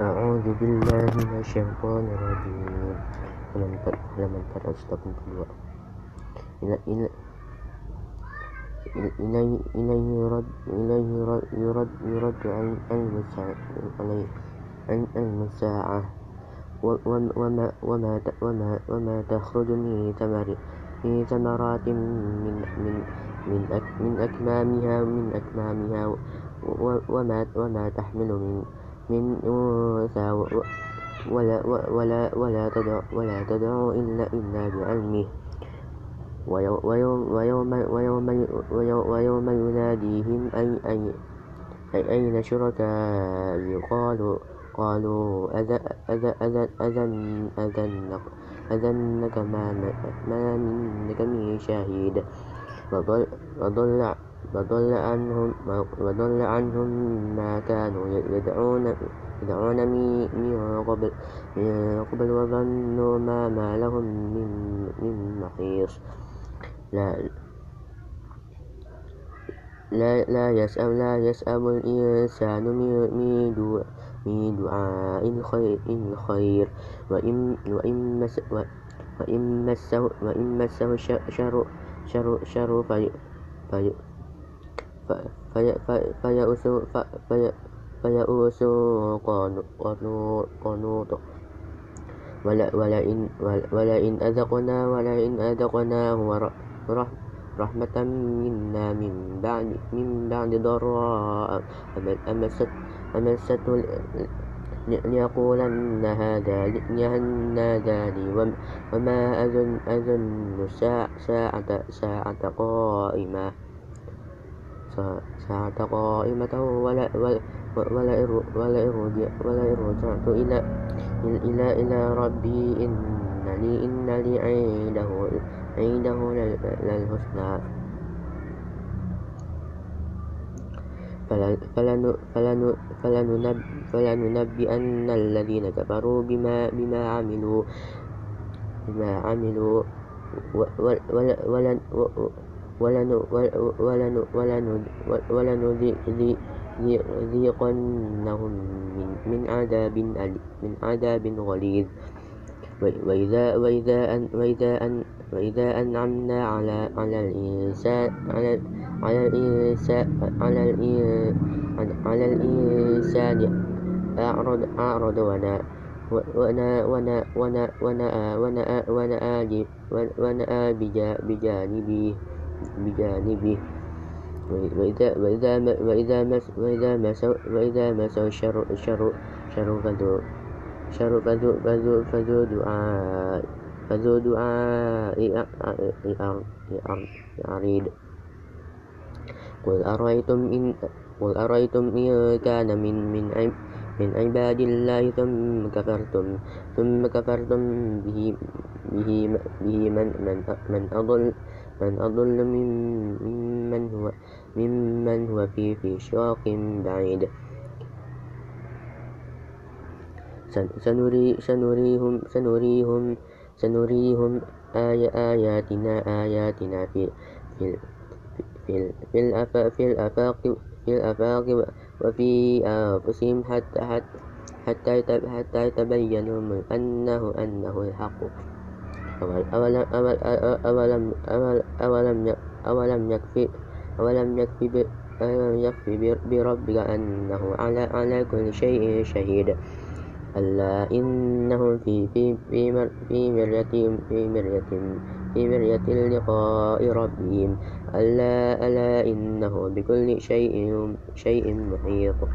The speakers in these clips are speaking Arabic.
أعوذ بالله من الشيطان الرجيم. halaman 482 إلى إلى إليه يرد إليه يرد يرد عن عن المساعة وما وما وما وما تخرج من ثمر من ثمرات من من من من أكمامها من أكمامها. وما وما تحمل من من أنثى ولا ولا ولا تدع ولا تدع إلا إلا بعلمه. ويوم ويوم ويوم ويوم يناديهم أي أي أين شركائي؟ قالوا قالوا أذن أذنك ما منك من شهيد وضل وضل عنهم وضل عنهم ما كانوا يدعون يدعون من قبل من قبل وظنوا ما ما لهم من من محيص لا لا لا يسأل لا يسأل الإنسان من من دعاء الخير الخير وإن وإن مس وإن مسه وإن مسه شر شر شر في في فيأس قنوط ولئن أذقنا ولئن أذقناه رحمة منا من بعد من بعد ضراء أمسته ليقولن هذا لي وما أظن أظن ساعة ساعة قائمة ساعة قائمة ولئن رجعت إلى إلى إلى ربي. إن لي إن لي عنده عنده للحسنى فلننبئن الذين كفروا بما بما عملوا بما عملوا. ولنذيقنهم من عذاب من عذاب غليظ وإذا, وإذا, أن وإذا, أن وإذا أنعمنا على على الإنسان على على الإنسان على الإنسان على الإنسان أعرض أعرض ونا ونا ونا ونا ونا ونا ونا بجانبه بجانبه. وإذا وإذا وإذا مس وإذا مس وإذا مس الشر شر فذو شر فذو فذو فذو دعاء فذو دعاء يعريد قل أرأيتم إن قل أرأيتم إن كان من من من عباد الله ثم كفرتم ثم كفرتم به به به من من من أضل من أضل ممن هو ممن هو في في شاق بعيد سنري سنريهم سنريهم سنريهم آي آياتنا آياتنا في في في في الآفاق في الآفاق في الآفاق وفي أنفسهم حتى حتى حتى يتبين أنه أنه الحق. أولم أولم أولم أولم يكفي أولم يكفي أولم يكفي بربك أنه على على كل شيء شهيد. ألا إنهم في في في في مرية في مرية في مرية لقاء ربهم. ألا ألا إنه بكل شيء شيء محيط.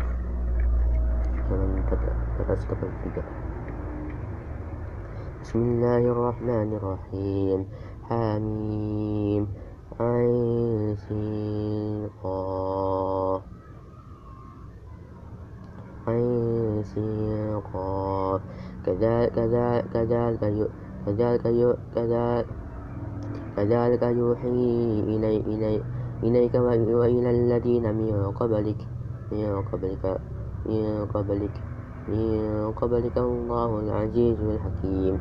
بسم الله الرحمن الرحيم. حميم. عين سين عين سين كذلك كذلك كذلك كذلك يوحي إلي إلي إليك وإلى الذين من قبلك من قبلك من قبلك. من قبلك الله العزيز الحكيم.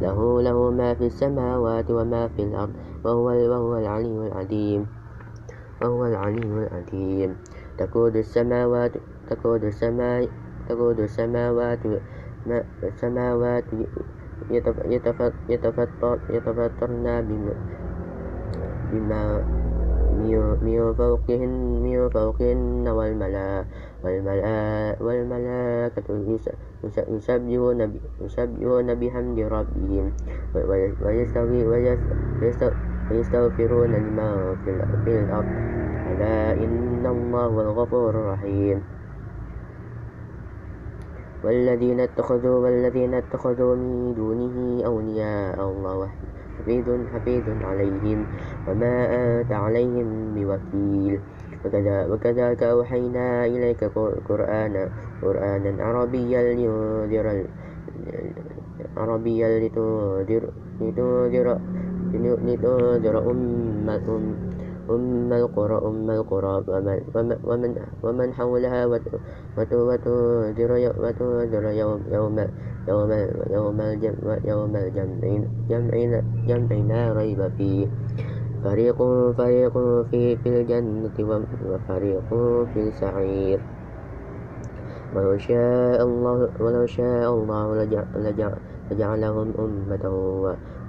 له له ما في السماوات وما في الأرض وهو وهو العلي العليم وهو العلي العليم تكون السماوات تكون السماء تكاد السماوات السماوات يتفطرن بما من فوقهن من فوقهن والملائكة يسبحون بحمد ربهم ويستغفرون لمن في الأرض. ألا إن الله هو الغفور الرحيم والذين اتخذوا والذين اتخذوا من دونه أولياء الله حفيظ حفيظ عليهم وما أنت عليهم بوكيل. وكذلك أوحينا إليك قرآنا قرآنا عربيا لتنذر عربيا لتنذر لتنذر لتنذر أم أم القرى أم القرى ومن ومن حولها وتنذر يوم يوم يوم يوم الجمع يوم الجمع جمع لا ريب فيه. فريق فريق في في الجنة وفريق في السعير. ولو شاء الله ولو شاء الله لجعلهم أمة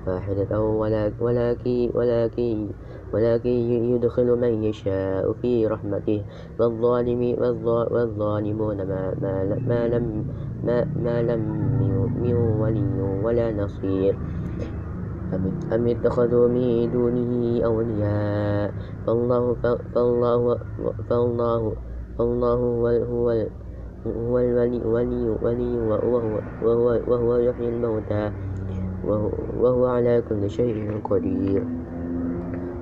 واحدة ولكن ولكن ولكن يدخل من يشاء في رحمته. والظالمون ما, ما, ما لم ما, ما لم من ولي ولا نصير. أم اتخذوا من دونه أولياء؟ فالله فالله فالله فالله هو هو هو الولي ولي ولي وهو وهو وهو يحيي الموتى. وهو على كل شيء قدير.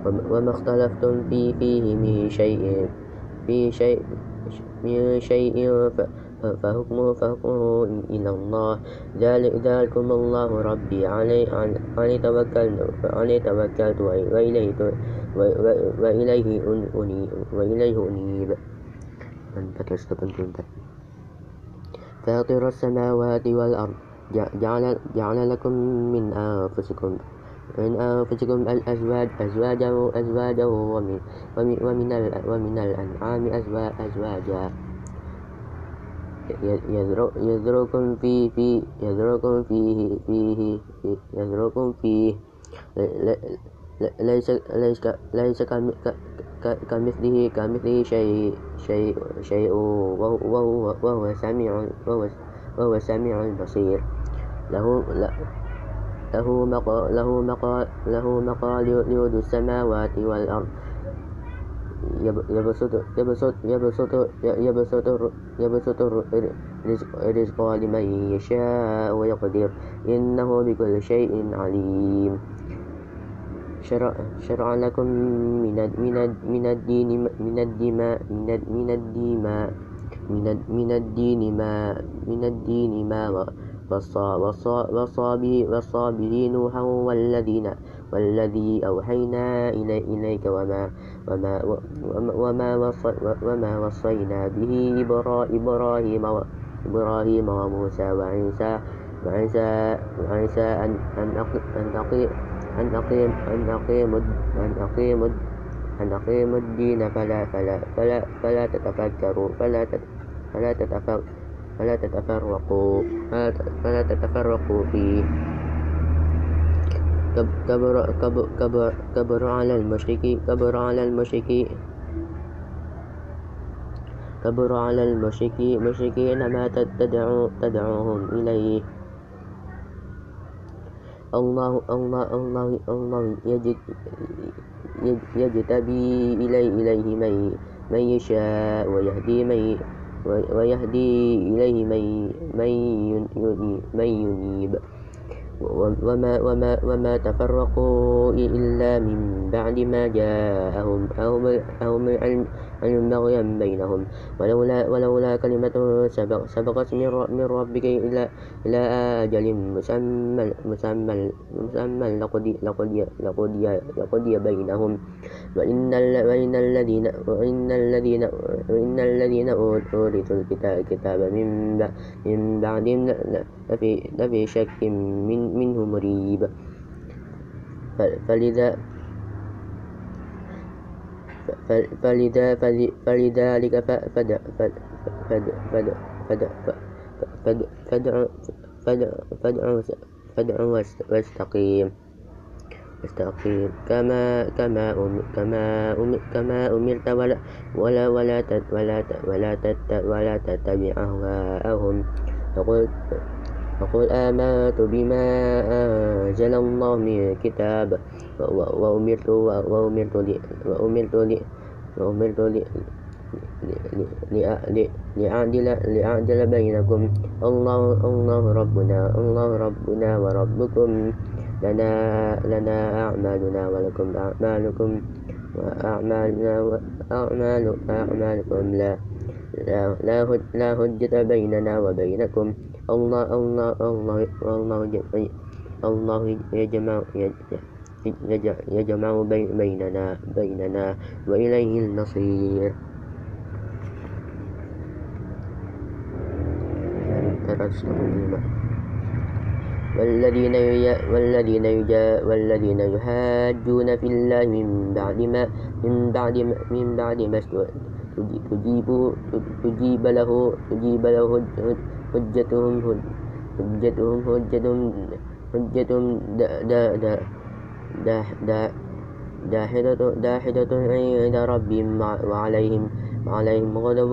وما اختلفتم في فيه من شيء في شيء من شيء فحكمه فحكمه إلى الله. ذلك ذلكم الله ربي. عليه عليه توكلت عليه توكلت وإليه وإليه أنيب وإليه أنيب. فاطر السماوات والأرض. جعل, جعل لكم من أنفسكم من أنفسكم الأزواج أزواجا أزواجا ومن, ومن, ومن الأنعام أزواجا. يذركم فيه في يذركم فيه فيه يذركم فيه. ليس ليس ليس كمثله كمثله شيء شيء شيء وهو وهو سميع وهو وهو السميع البصير له له مقال له مقال له مقاليد السماوات والأرض. يبسط يبسط يبسط يبسط الرزق لمن يشاء ويقدر إنه بكل شيء عليم شرع, شرع لكم من من من الدين من الدماء من من الدماء من من الدين ما من الدين ما والصابرين نوحا والذين والذي أوحينا إليك وما وما وما وما وصينا به إبراهيم إبراهيم وموسى وعيسى وعيسى وعيسى أن أن أقيم أن أقيم أن أقيم أن أقيم أن أقيم الدين فلا فلا فلا فلا تتفكروا فلا فلا تتفكروا فلا تتفرقوا فلا تتفرقوا فيه. كبر, كبر, كبر, على المشرك كبر على المشرك. كبر على المشرك. مشركين ما تدعو تدعوهم إليه. الله الله الله الله يجتبي إليه إليه من من يشاء ويهدي من ويهدي إليه من من ينيب. وما, وما, وما تفرقوا إلا من بعد ما جاءهم أهم العلم بغيا بينهم. ولولا, ولولا كلمة سبق سبقت من ربك إلى, إلى أجل مسمى, مسمى, مسمى لقضي, لقضي, لقضي, لقضي بينهم وإن, وإن الذين وإن الذين وإن الذين أورثوا الكتاب من من بعدهم لفي, لفي شك من منه مريب. فلذا فلذلك فدع واستقيم استقيم كما كما كما كما أمرت ولا ولا ولا ولا ولا تتبع أهواءهم فقل آمنت بما أنزل الله من كتاب وأمرت وأمرت وأمرت وأمرت لأعدل لأعدل بينكم. الله الله ربنا الله ربنا وربكم. لنا لنا أعمالنا ولكم أعمالكم. وأعمالنا وأعمال أعمالكم لا لا لا حجة بيننا وبينكم. الله الله الله الله الله يجمع يجمع بيننا بيننا وإليه المصير. والذين والذين والذين يحاجون في الله من بعد ما من بعد ما من بعد ما تجيب تجيب له تجيب له حجتهم حجتهم حجتهم حجتهم داحدة عند ربهم وعليهم وعليهم غضب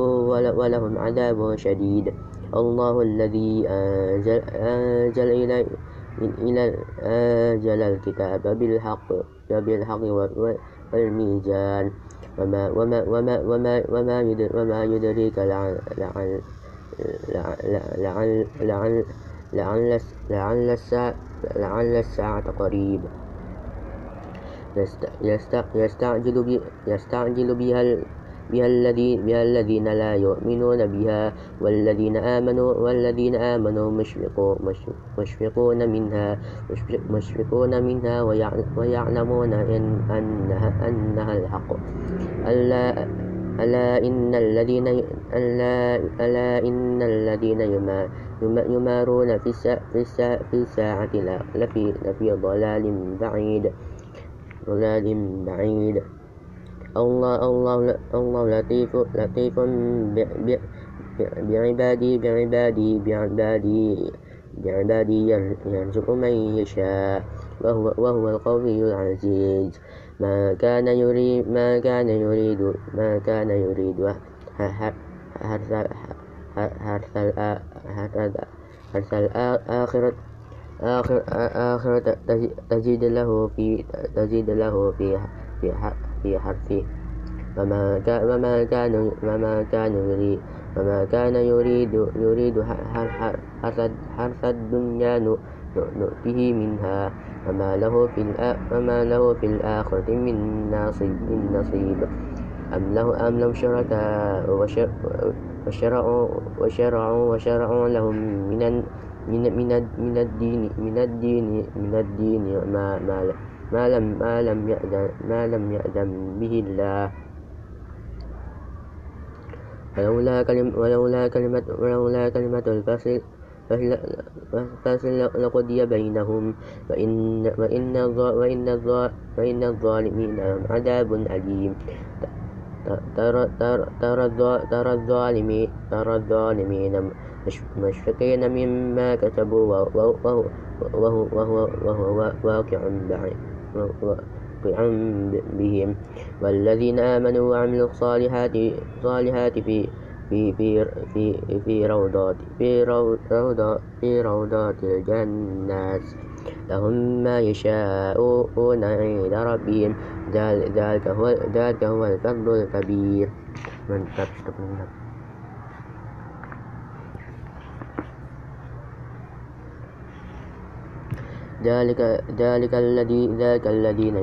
ولهم عذاب شديد. الله الذي أنزل, أنزل إلى إلى أنزل الكتاب بالحق بالحق والميزان. وما وما وما وما وما وما يدريك لعل لعل لعل لعل لعل لعل الساعة لعل الساعة قريب. يستعجل يستعجل بها بها الذين لا يؤمنون بها والذين آمنوا والذين آمنوا مشفقون مشفقون منها مشفقون منها ويعلمون إن أنها, أنها الحق. ألا ألا إن الذين ألا, ألا إن الذين يمارون في الساعة في الساعة, في الساعة لفي, لفي ضلال بعيد. ضلال بعيد. الله الله الله لطيف لطيف بعبادي بعبادي بعبادي بعبادي يرزق من يشاء وهو وهو القوي العزيز. ما كان يريد ما كان يريد ما كان يريد. حرث حرث الآخرة آخر آخرة تزيد له في تزيد له في في في حرفه. وما كان وما كان وما كان يريد وما كان يريد يريد حرث الدنيا نؤته منها. وما له في وما له في الآخرة من نصيب من نصيب. أم له أم لهم شركاء وشرعوا وشرعوا وشرعوا لهم من من من الدين من الدين من الدين. ما ما ما لم ما لم يأذن ما لم يأذن به الله. ولولا كلمة ولولا كلمة ولولا كلمة الفصل فصل لقضي بينهم. وإن وإن وإن وإن الظالمين لهم عذاب أليم. ترى ترى ترى الظالمين ترى الظالمين مشفقين مما كتبوا وهو وهو وهو وهو واقع بعيد. بهم. والذين آمنوا وعملوا الصالحات صالحات في في في في في روضات في روضات في روضات الجنات. لهم ما يشاءون عند ربهم. ذلك هو ذلك هو الفضل الكبير. من ذلك ذلك الذي ذاك الذين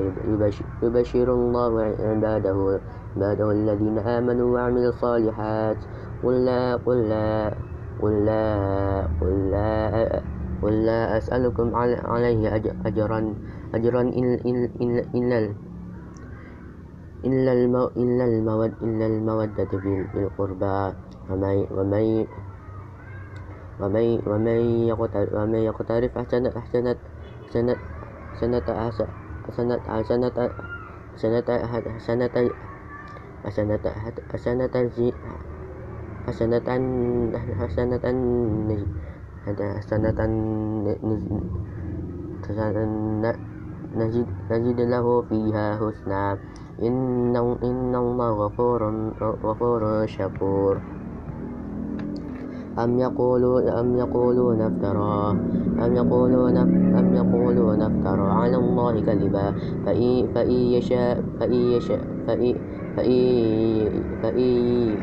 يبشر الله عباده عباده الذين آمنوا وعملوا الصالحات. قل لا قل لا قل لا قل لا قل لا أسألكم عليه أجرا أجرا إلا إلا المو إلا المود إلا المودة في القربى. ومن ومن ومن ومن يقترف أحسنت أحسنت sana sana ta asa sana ta sana ta sana ta sana ta sana ta sana ta zi sana ta sana ta ni ada sana ta ni sana najid najid lahu fiha husna innahu innallaha ghafurun ghafurun syakur أم يقولون أم يقولون افترى أم يقولون أم يقولون افترى على الله كذبا. فإن فإن يشاء فإن يشاء فإن فإن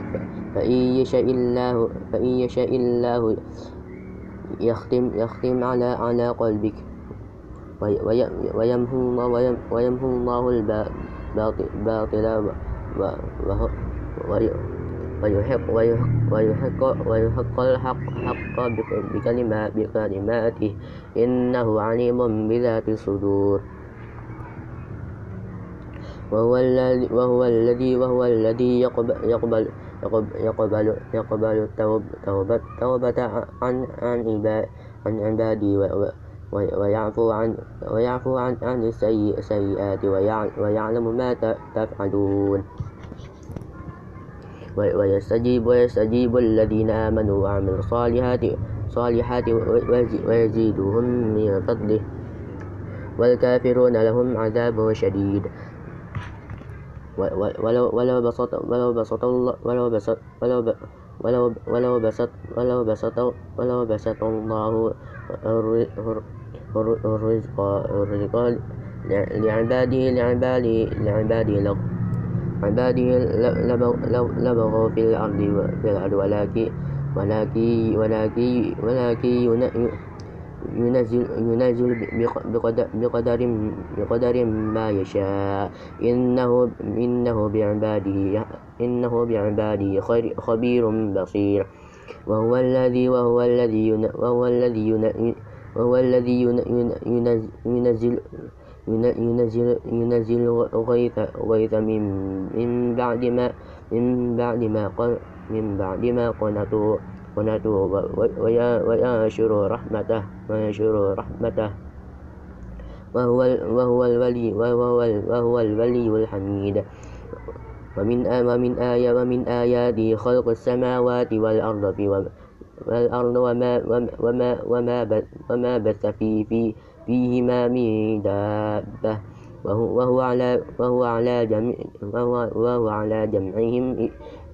فإن يشاء الله فإن يشاء الله يختم يختم على على قلبك. ويمحو الله ويمحو الله الباطل ويحق ويحق ويحق الحق حق بكلماته. إنه عليم بذات الصدور. وهو الذي وهو الذي وهو الذي يقبل يقبل يقبل يقبل التوبة توبة عن عن عن عبادي ويعفو عن ويعفو عن عن السيئات ويعلم ما تفعلون. ويستجيب ويستجيب الذين آمنوا وعملوا الصالحات صالحات ويزيدهم من فضله والكافرون لهم عذاب شديد. ولو بسط ولو بسط ولو بسط ولو ولو بسط ولو بسط ولو بسط الله الرزق الرزق لعباده لعباده لعباده عبادي لبغوا في الأرض ولكن ولكن ولكن ولكن ينزل ينزل بقدر بقدر ما يشاء. إنه إنه بعباده إنه بعباده خبير بصير. وهو الذي وهو الذي وهو الذي وهو الذي ينزل ينزل ينزل غيث غيث من من بعد ما من بعد ما من بعد ما قنطوا قنطوا وينشر رحمته وينشر رحمته. وهو وهو الولي وهو وهو الولي الحميد. ومن ومن آية ومن آياته خلق السماوات والأرض والأرض وما وما وما وما بث في في فيهما من دابة وهو على وهو على جمع وهو, وهو على جمعهم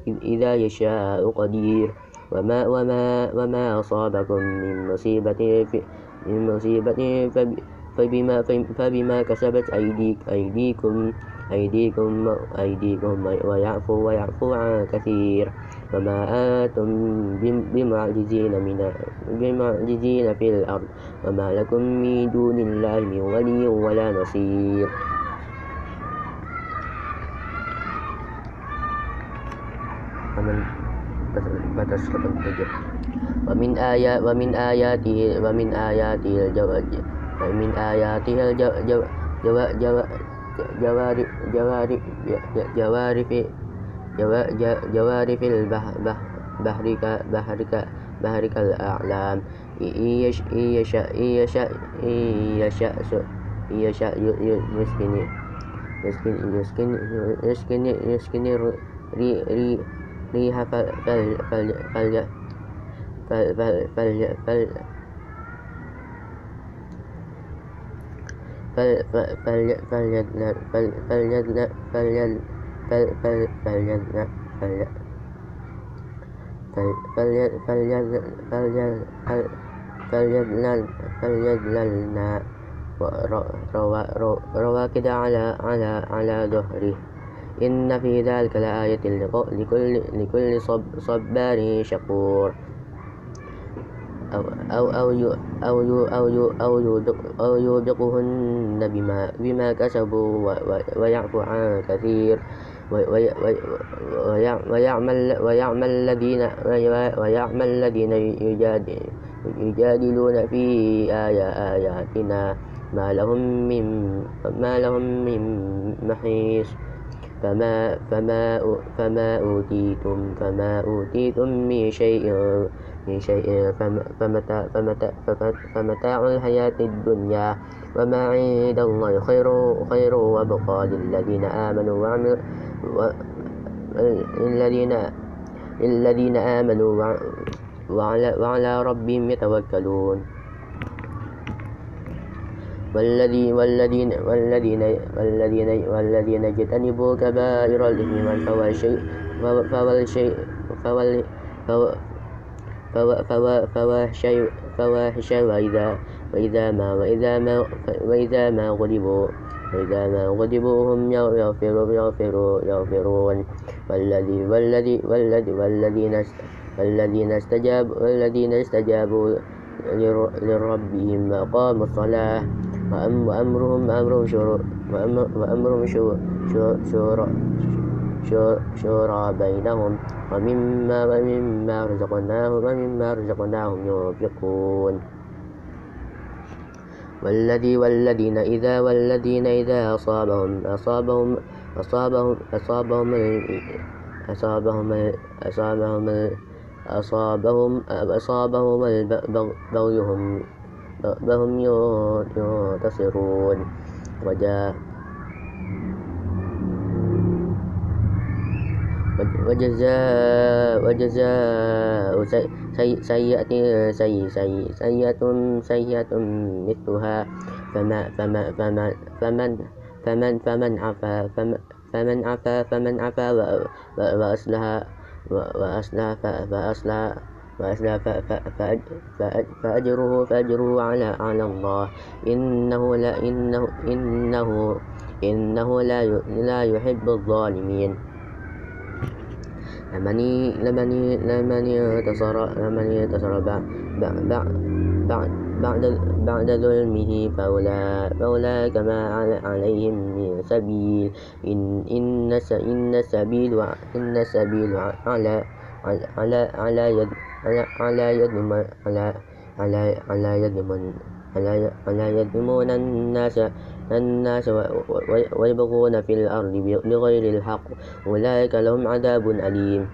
إذا يشاء قدير. وما وما وما أصابكم من مصيبة من مصيبة فبما فبما كسبت أيديك أيديكم أيديكم أيديكم ويعفو ويعفو عن كثير. وما أنتم بمعجزين من بمعجزين في الأرض وما لكم من دون الله من ولي ولا نصير ومن آيات ومن آياته ومن آياته الجواد ومن آياته الجوارف جوارف جوارف جوارف جوار في البحر كالأعلام إن يشأ يسكن يسكن يسكن يسكن ريح فليدلل فليدللنا رواكد على على على ظهره إن في ذلك لآية لكل لكل صبار شكور. أو أو أو أو أو أو أو يوبقهن بما بما كسبوا ويعفو عن كثير. ويعمل ويعمل الذين ويعمل الذين يجادلون في آياتنا ما لهم من ما لهم من محيص. فما فما فما أوتيتم فما أوتيتم من شيء من شيء. فمتاع, فمتاع, فمتاع الحياة الدنيا. وما عند الله خير خير وبقى للذين آمنوا وعملوا الذين للذين آمنوا وعلى, وعلى ربهم يتوكلون. والذي والذين والذين والذين والذين اجتنبوا كبائر الإثم والفواحش فواحش فواحش وإذا وإذا ما وإذا ما وإذا ما غضبوا وإذا ما غضبوا هم يغفرون يغفرون. يغفرون والذي والذي والذي والذين والذين استجابوا والذين استجابوا لربهم وأقاموا الصلاة وأمرهم أمرهم شورى وأمرهم شورى شورى بينهم ومما ومما رزقناهم ومما رزقناهم ينفقون. والذي والذين إذا والذين إذا أصابهم أصابهم أصابهم أصابهم أصابهم أصابهم أصابهم أصابهم البغي هم ينتصرون. وجاء وجزاء وجزاء سيئة سيئة سيئة مثلها. فما فما فما فمن فمن فمن عفا فمن عفا فمن عفا وأصلح وأصلح فأصلح فأجره فأجره على على الله. إنه لا إنه إنه إنه لا لا يحب الظالمين. لمن لمن لمن انتصر لمن انتصر بعد بعد بعد ظلمه فأولئك ما عليهم من سبيل. إن إن إن السبيل إن السبيل على على على يد على يد من على على على يد من على على يد من الناس الناس ويبغون في الأرض بغير الحق أولئك لهم عذاب أليم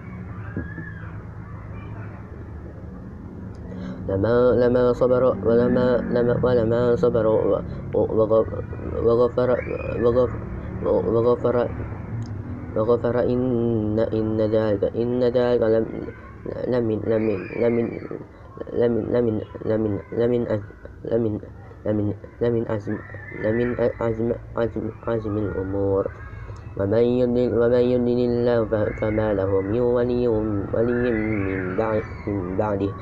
لما لما صبروا ولما لما ولما صبروا وغفر وغفر وغفر وغفر إن إن ذلك إن ذلك لم لمن لمن لمن لمن لمن لمن لمن لمن لمن عزم لمن عزم عزم عزم الأمور. ومن يضلل الله فما له من ولي ولي من بعد من بعده.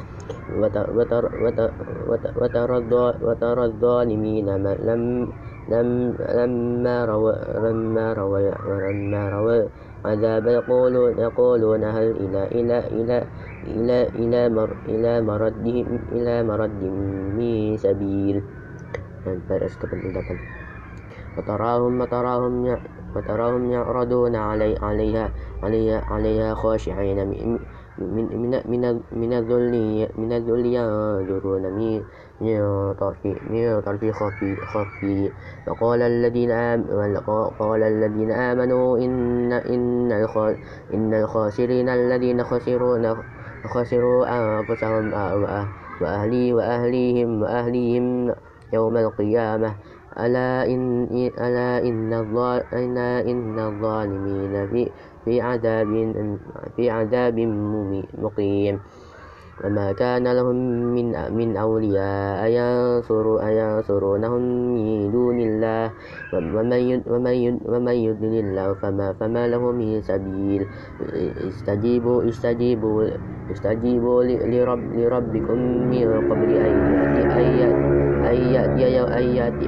وترى الظالمين لم لم لما روى لما روى لما روى عذاب يقولون يقولون هل إلى إلى إلى إلى إلى مر إلى مردهم إلى مرد من سبيل. وتراهم وتراهم وتراهم يعرضون علي عليها عليها عليها خاشعين من من من من الذل من الذل ينظرون من من طرف خفي خفي. وقال الذين قال الذين آمنوا إن إن إن الخاسرين الذين خسروا خسروا أنفسهم وأهلي وأهليهم وأهليهم يوم القيامة. ألا إن ألا إن إن الظالمين في عذاب في عذاب مقيم. وما كان لهم من من أولياء ينصر ينصرونهم من دون الله ومن ومن يضلل الله فما فما له من سبيل. استجيبوا استجيبوا استجيبوا لرب لربكم من قبل أن يأتي أن يأتي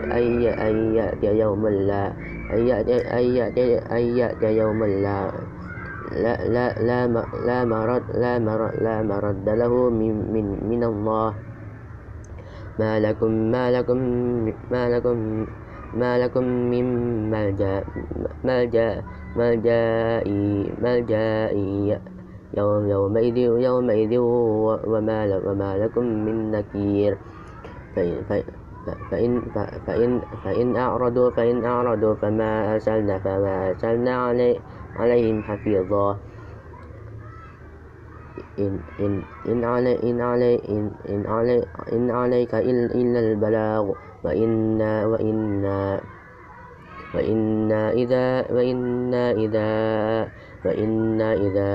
أن يأتي يوم لا أن يأتي أن يأتي يوم لا لا لا لا لا مرد لا مرد لا مرد له من من من الله. ما لكم ما لكم ما لكم ما لكم من ملجأ ملجأ ملجأ ملجأ يوم يومئذ يومئذ وما وما لكم من نكير. فإن فإن فإن فإن أعرضوا فإن أعرضوا فما أرسلنا فما أرسلنا عليه عليهم حفيظا. إن إن إن علي إن علي إن إن علي إن عليك إلا البلاغ. وإنا وإنا وإنا إذا وإنا إذا وإنا إذا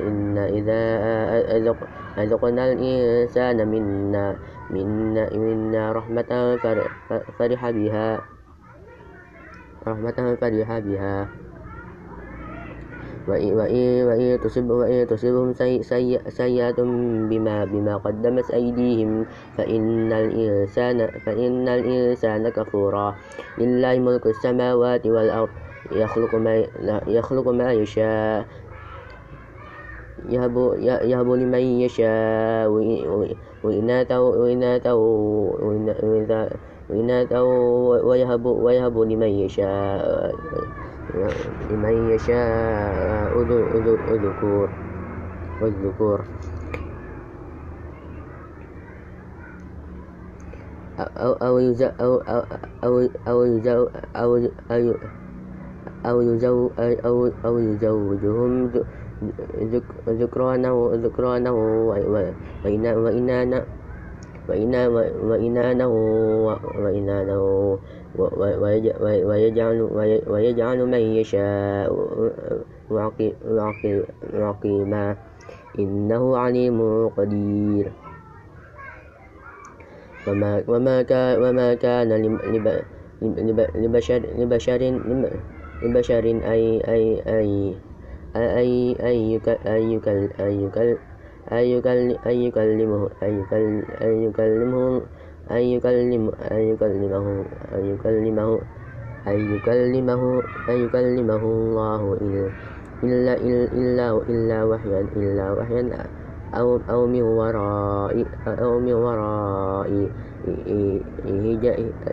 إن إذا أذقنا الإنسان منا منا, منا رحمة فرح بها. رحمة فرح بها. وإن تصبهم سيئة بما بما قدمت أيديهم فإن الإنسان فإن الإنسان كفورا. لله ملك السماوات والأرض. يخلق ما يخلق ما يشاء. يهب يهب لمن يشاء وإناثه وإناثه وإناثه ويهب ويهب لمن يشاء. لمن يشاء الذكور والذكور. أو أو يزو أو أو أو أو يزو أو أو يزو أو أو يزوجهم ذكرانا ذكرانا وإنانا وإنانه وإنانه ويجعل, ويجعل من يشاء معقيما إنه عليم قدير. وما, وما, كان, وما كان لبشر, لبشر, لبشر أي أي أي أي أي أي أي أن يكلمه أن يكلمه أن يكلمه أن يكلمه أن يكلمه أن يكلمه أن يكلمه الله إلا إلا إلا وحيا إلا وحيا أو أو من وراء أو من وراء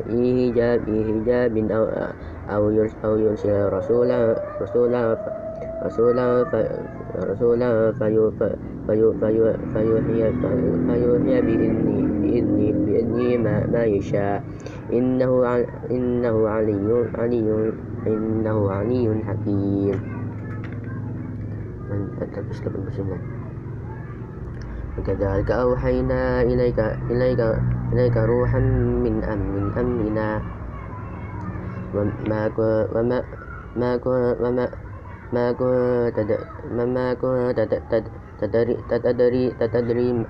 إيجاب أو أو أو يرسل رسولا رسولا رسولا رسولا فيوحي بإذنه بإذنه بإذنه ما, ما يشاء. إنه إنه علي علي إنه علي حكيم. وكذلك أوحينا إليك إليك إليك روحا من أم من أمرنا وما وما ما وما ما كنت ما كنت تدري تدري تدري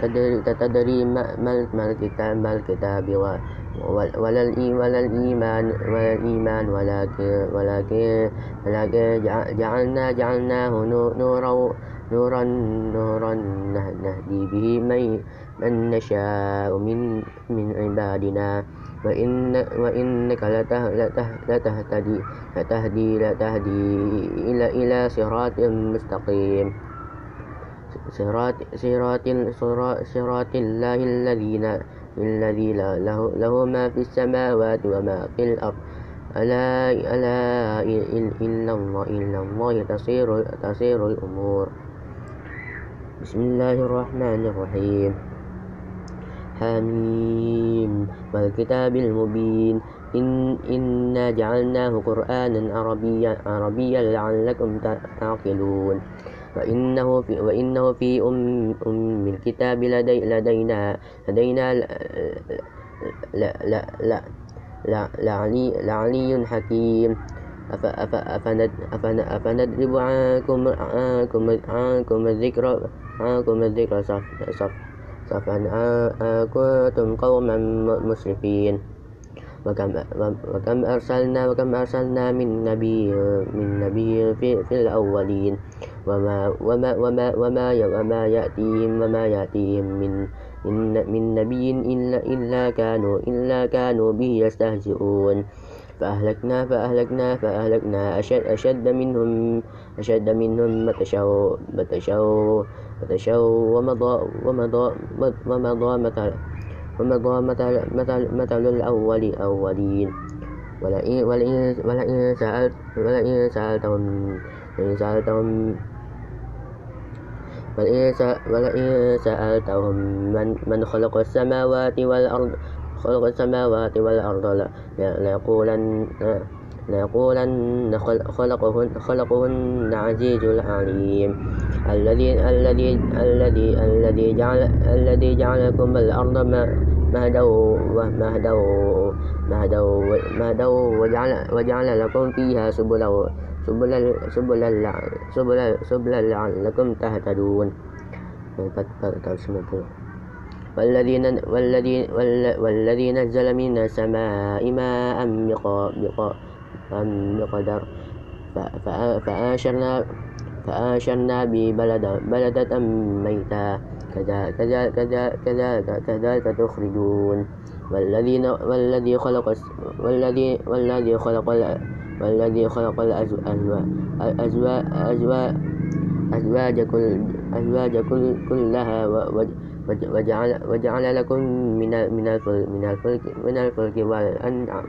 تدري تدري ما الكتاب ما الكتاب ولا الإيمان ولا الإيمان ولكن ولكن ولكن جعلنا جعلناه نورا نورا نورا نهدي به من نشاء من من عبادنا. وإن وإنك لتهتدي لتهدي لتهدي إلى إلى صراط مستقيم. صراط صراط صراط الله الذين الذي له, له ما في السماوات وما في الأرض. ألا ألا إلا الله إلا الله تصير تصير الأمور. بسم الله الرحمن الرحيم. حميم والكتاب المبين. إن إنا جعلناه قرآنا عربيا عربيا لعلكم تعقلون. وإنه في وإنه في أم أم الكتاب لدي لدينا لدينا لا لا لا لا لعلي لعلي حكيم. أفندرب عنكم عنكم عنكم الذكر عنكم الذكر صف صف صفا كنتم قوما مسرفين. وكم, وكم أرسلنا وكم أرسلنا من نبي من نبي في, في الأولين. وما وما وما وما وما يأتيهم وما يأتيهم من من, من نبي إلا إلا كانوا إلا كانوا به يستهزئون. فأهلكنا فأهلكنا فأهلكنا. أشد, أشد منهم أشد منهم بطشوا بطشوا بطشوا ومضى ومضى ومضى مثل ومضى مثل مثل مثل الأول أولين. ولئن ولئن ولئن سألت ولئن سألتهم ولئن سألتهم ولئن سألتهم من من خلق السماوات والأرض خلق السماوات والأرض ليقولن ليقولن خلقهن خلقهن عزيز العليم. الذي الذي الذي الذي جعل الذي جعلكم الأرض مهدا ومهدا مهدا مهدا وجعل وجعل لكم فيها سبلا سبل سبل سبل سبل لعلكم تهتدون. والذين والذي والذي نزل من السماء ماء بقدر فأنشرنا فأنشرنا ببلد بلدة ميتا. كذلك كذلك تخرجون. والذين والذي خلق والذي والذي خلق والذي خلق الأزواج أزواج أزواج كل كلها وجعل لكم من من الفلك من الفلك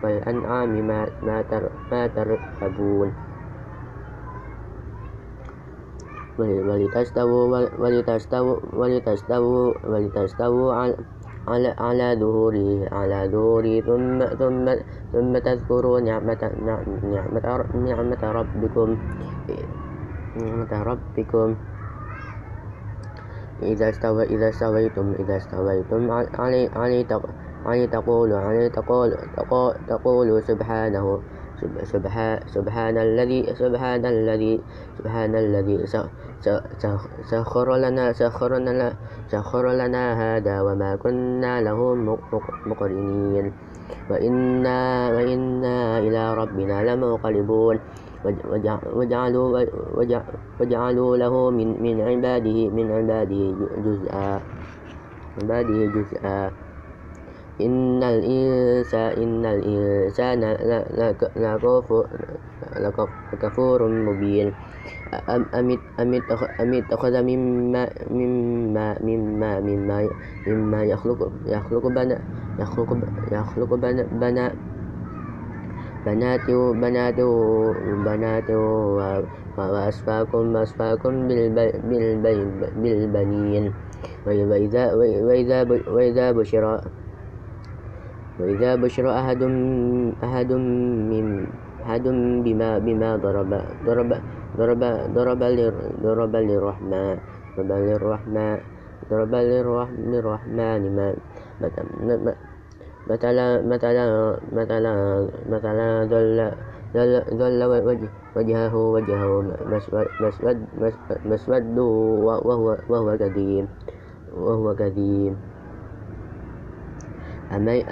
والأنعام ما ما تركبون ولتستووا ولتستووا ولتستووا ولتستووا على على ظهوره على ظهوره ثم ثم ثم تذكروا نعمة نعمة نعمة ربكم نعمة ربكم إذا استوى إذا استويتم إذا استويتم علي علي علي تقول علي تقول تقول سبحانه. سبحان سبحان الذي سبحان الذي سبحان الذي سخر لنا سخر لنا سخر لنا هذا وما كنا له مقرنين. وإنا وإنا إلى ربنا لمنقلبون وجعلوا وجعلوا له من من عباده من عباده جزءا. عباده جزءا. إن الإنسان إن الإنسان لكفور مبين. أم اتخذ مما مما مما مما مما يخلق يخلق بنا يخلق يخلق بنا بنا بنات بنات بنات وأسفاكم أسفاكم بالبنين. وإذا وإذا وإذا بشر وإذا بشر أحد أحد من أحد بما بما ضرب ضرب ضرب ضرب ضرب للرحمن ضرب للرحمن ضرب للرحمن ما مثلا مثلا مثلا مثلا ذل ذل وجهه وجهه مسود مسود وهو وهو كذيب وهو كذيب أمن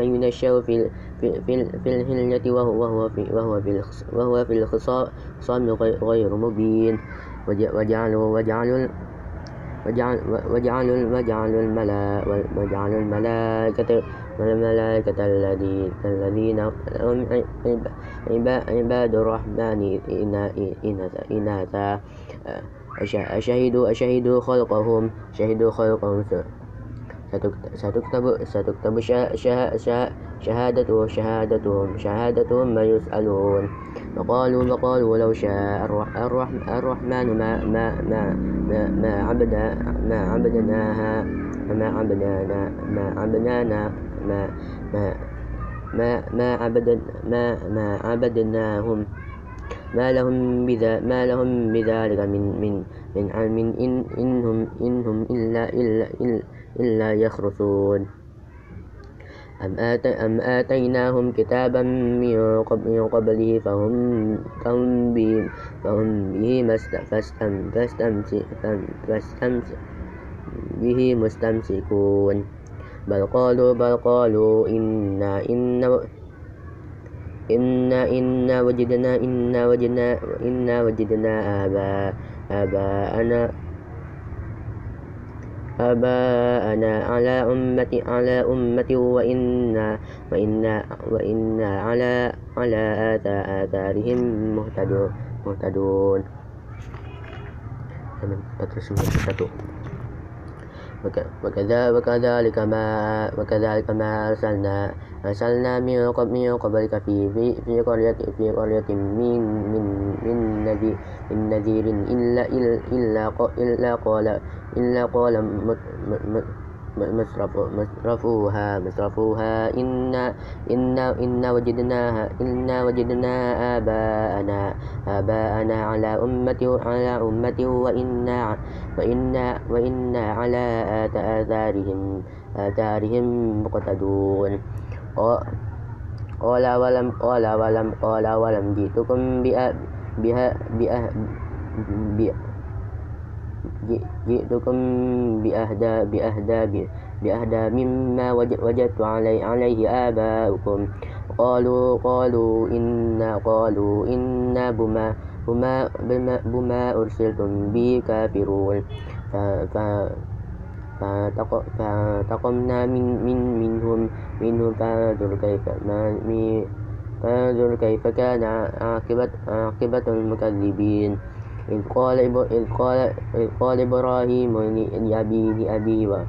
ينشأ في في في الهلية وهو في وهو في وهو في الخصام غير مبين. وجعلوا وجعلوا وجعلوا وجعلوا وجعلوا الملائكة والملائكة الذين هم عباد الرحمن إناثا. أشهدوا أشهدوا خلقهم شهدوا خلقهم ستكتب ستكتب شهادته شهادتهم شهادتهم ما يسألون. وقالوا وقالوا لو شاء الرحمن ما ما ما ما, ما عبد ما عبدناها ما عبدنا ما عبدنا ما ما ما ما عبد ما ما عبدناهم. ما لهم بذا ما لهم بذلك من من من علم إن إنهم إنهم إلا إلا إلا إلا يخرصون. أم, آت أم آتيناهم كتابا من قبله فهم فهم به فهم به فاستمسك به مستمسكون. بل قالوا بل قالوا إنا إن إنا إنا وجدنا إنا وجدنا إنا وجدنا آباء آباءنا آباءنا على أمة على أمة وإنا وإنا وإنا على على آثارهم مهتدون مهتدون. وكذلك ما وكذلك ما أرسلنا أرسلنا من قبلك في في في قرية في قرية من من من نذير من نذير إلا إلا إلا قال إلا قال مصرفوها مصرفوها إنا إنا إنا وجدناها إنا وجدنا آباءنا آباءنا على أمة على أمة وإنا وإنا وإنا على آثارهم آثارهم مقتدون. قال ولم قال ولم قال ولم جئتكم بها بها بها جئتكم بأهدى بأهدى بأهدى مما وجدت علي عليه آباؤكم. قالوا قالوا إنا قالوا إنا بما بما بما, بما أرسلتم به كافرون. فانتقمنا من من منهم منهم فانظر كيف ما فانظر كيف كان عاقبة عاقبة المكذبين. إذ قال إذ قال إذ قال إبراهيم لأبيه لأبيه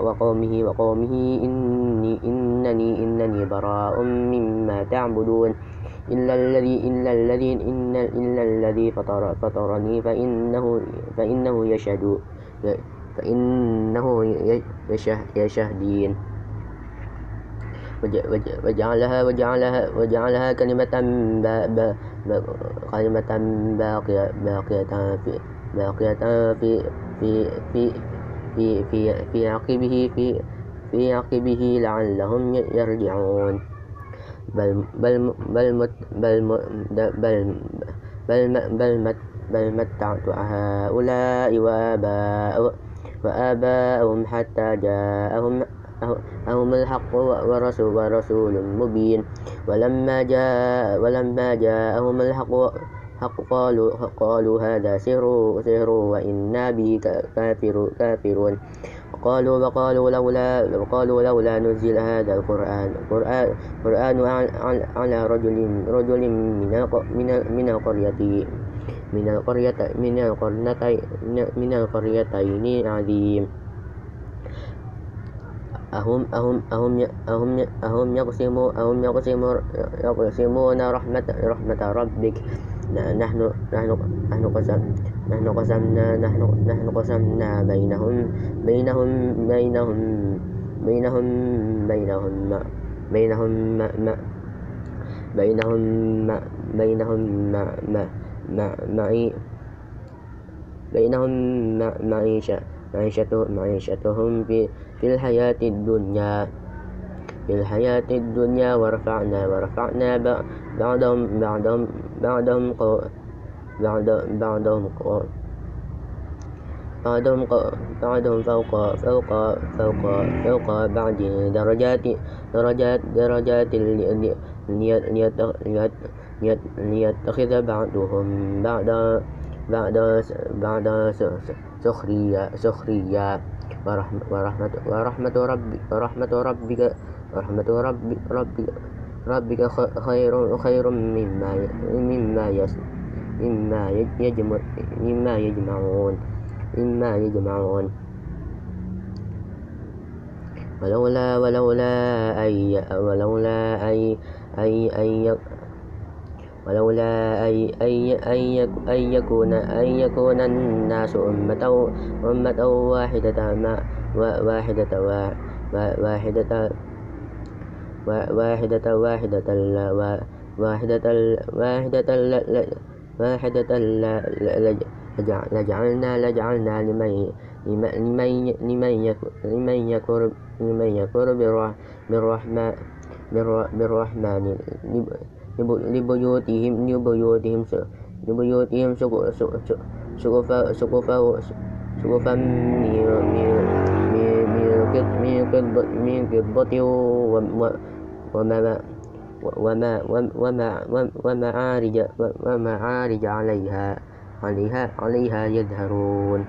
وقومه وقومه إني إنني إنني براء مما تعبدون. إلا الذي إلا الذي إن إلا الذي فطر فطرني فإنه فإنه يشهد فإنه يشهدين. وجعلها وجعلها وجعلها كلمة كلمة باقية باقية في باقية في في في في في في عقبه في في عقبه لعلهم يرجعون. بل بل بل مت بل بل بل بل بل مت بل متعت هؤلاء وآباء وآباءهم حتى جاءهم أهم الحق ورسول, ورسول مبين. ولما جاء ولما جاءهم الحق حق قالوا قالوا هذا سحر سحر وإنا به كافر كافرون. وقالوا وقالوا لولا وقالوا لولا نزل هذا القرآن. قرآن قرآن على رجل رجل من من من القريتين من القرية من القرنتين من القريتين عظيم. أهم أهم أهم أهم أهم يقسمون أهم يقسمون يقسمون رحمة رحمة ربك. نحن نحن نحن قسم نحن قسمنا نحن نحن قسمنا بينهم بينهم بينهم بينهم بينهم بينهم ما بينهم ما بينهم ما ما ما معي بينهم معيشة معيشتهم معيشتهم في في الحياة الدنيا في الحياة الدنيا ورفعنا ورفعنا بعضهم بعضهم بعضهم بعض بعضهم بعضهم بعضهم فوق فوق فوق فوق بعض درجات درجات درجات ليتخذ بعضهم بعض بعد بعد سخرية سخرية. ورحمة ورحمة ورحمة ربك ورحمة ربك ورحمة ربك ربك ربك خير خير مما مما يس مما يجمع مما يجمعون مما يجمعون. ولولا ولولا أي ولولا أي أي أي ولولا أن يكون أن يكون الناس أمة أمة واحدة ما واحدة واحدة واحدة واحدة واحدة واحدة واحدة لجعلنا لجعلنا لمن لمن لمن لمن يكفر بالرحمن بالرحمن. لبيوتهم لبيوتهم لبيوتهم سقفا سقفا سقفا من ومعارج ومعارج عليها عليها عليها يظهرون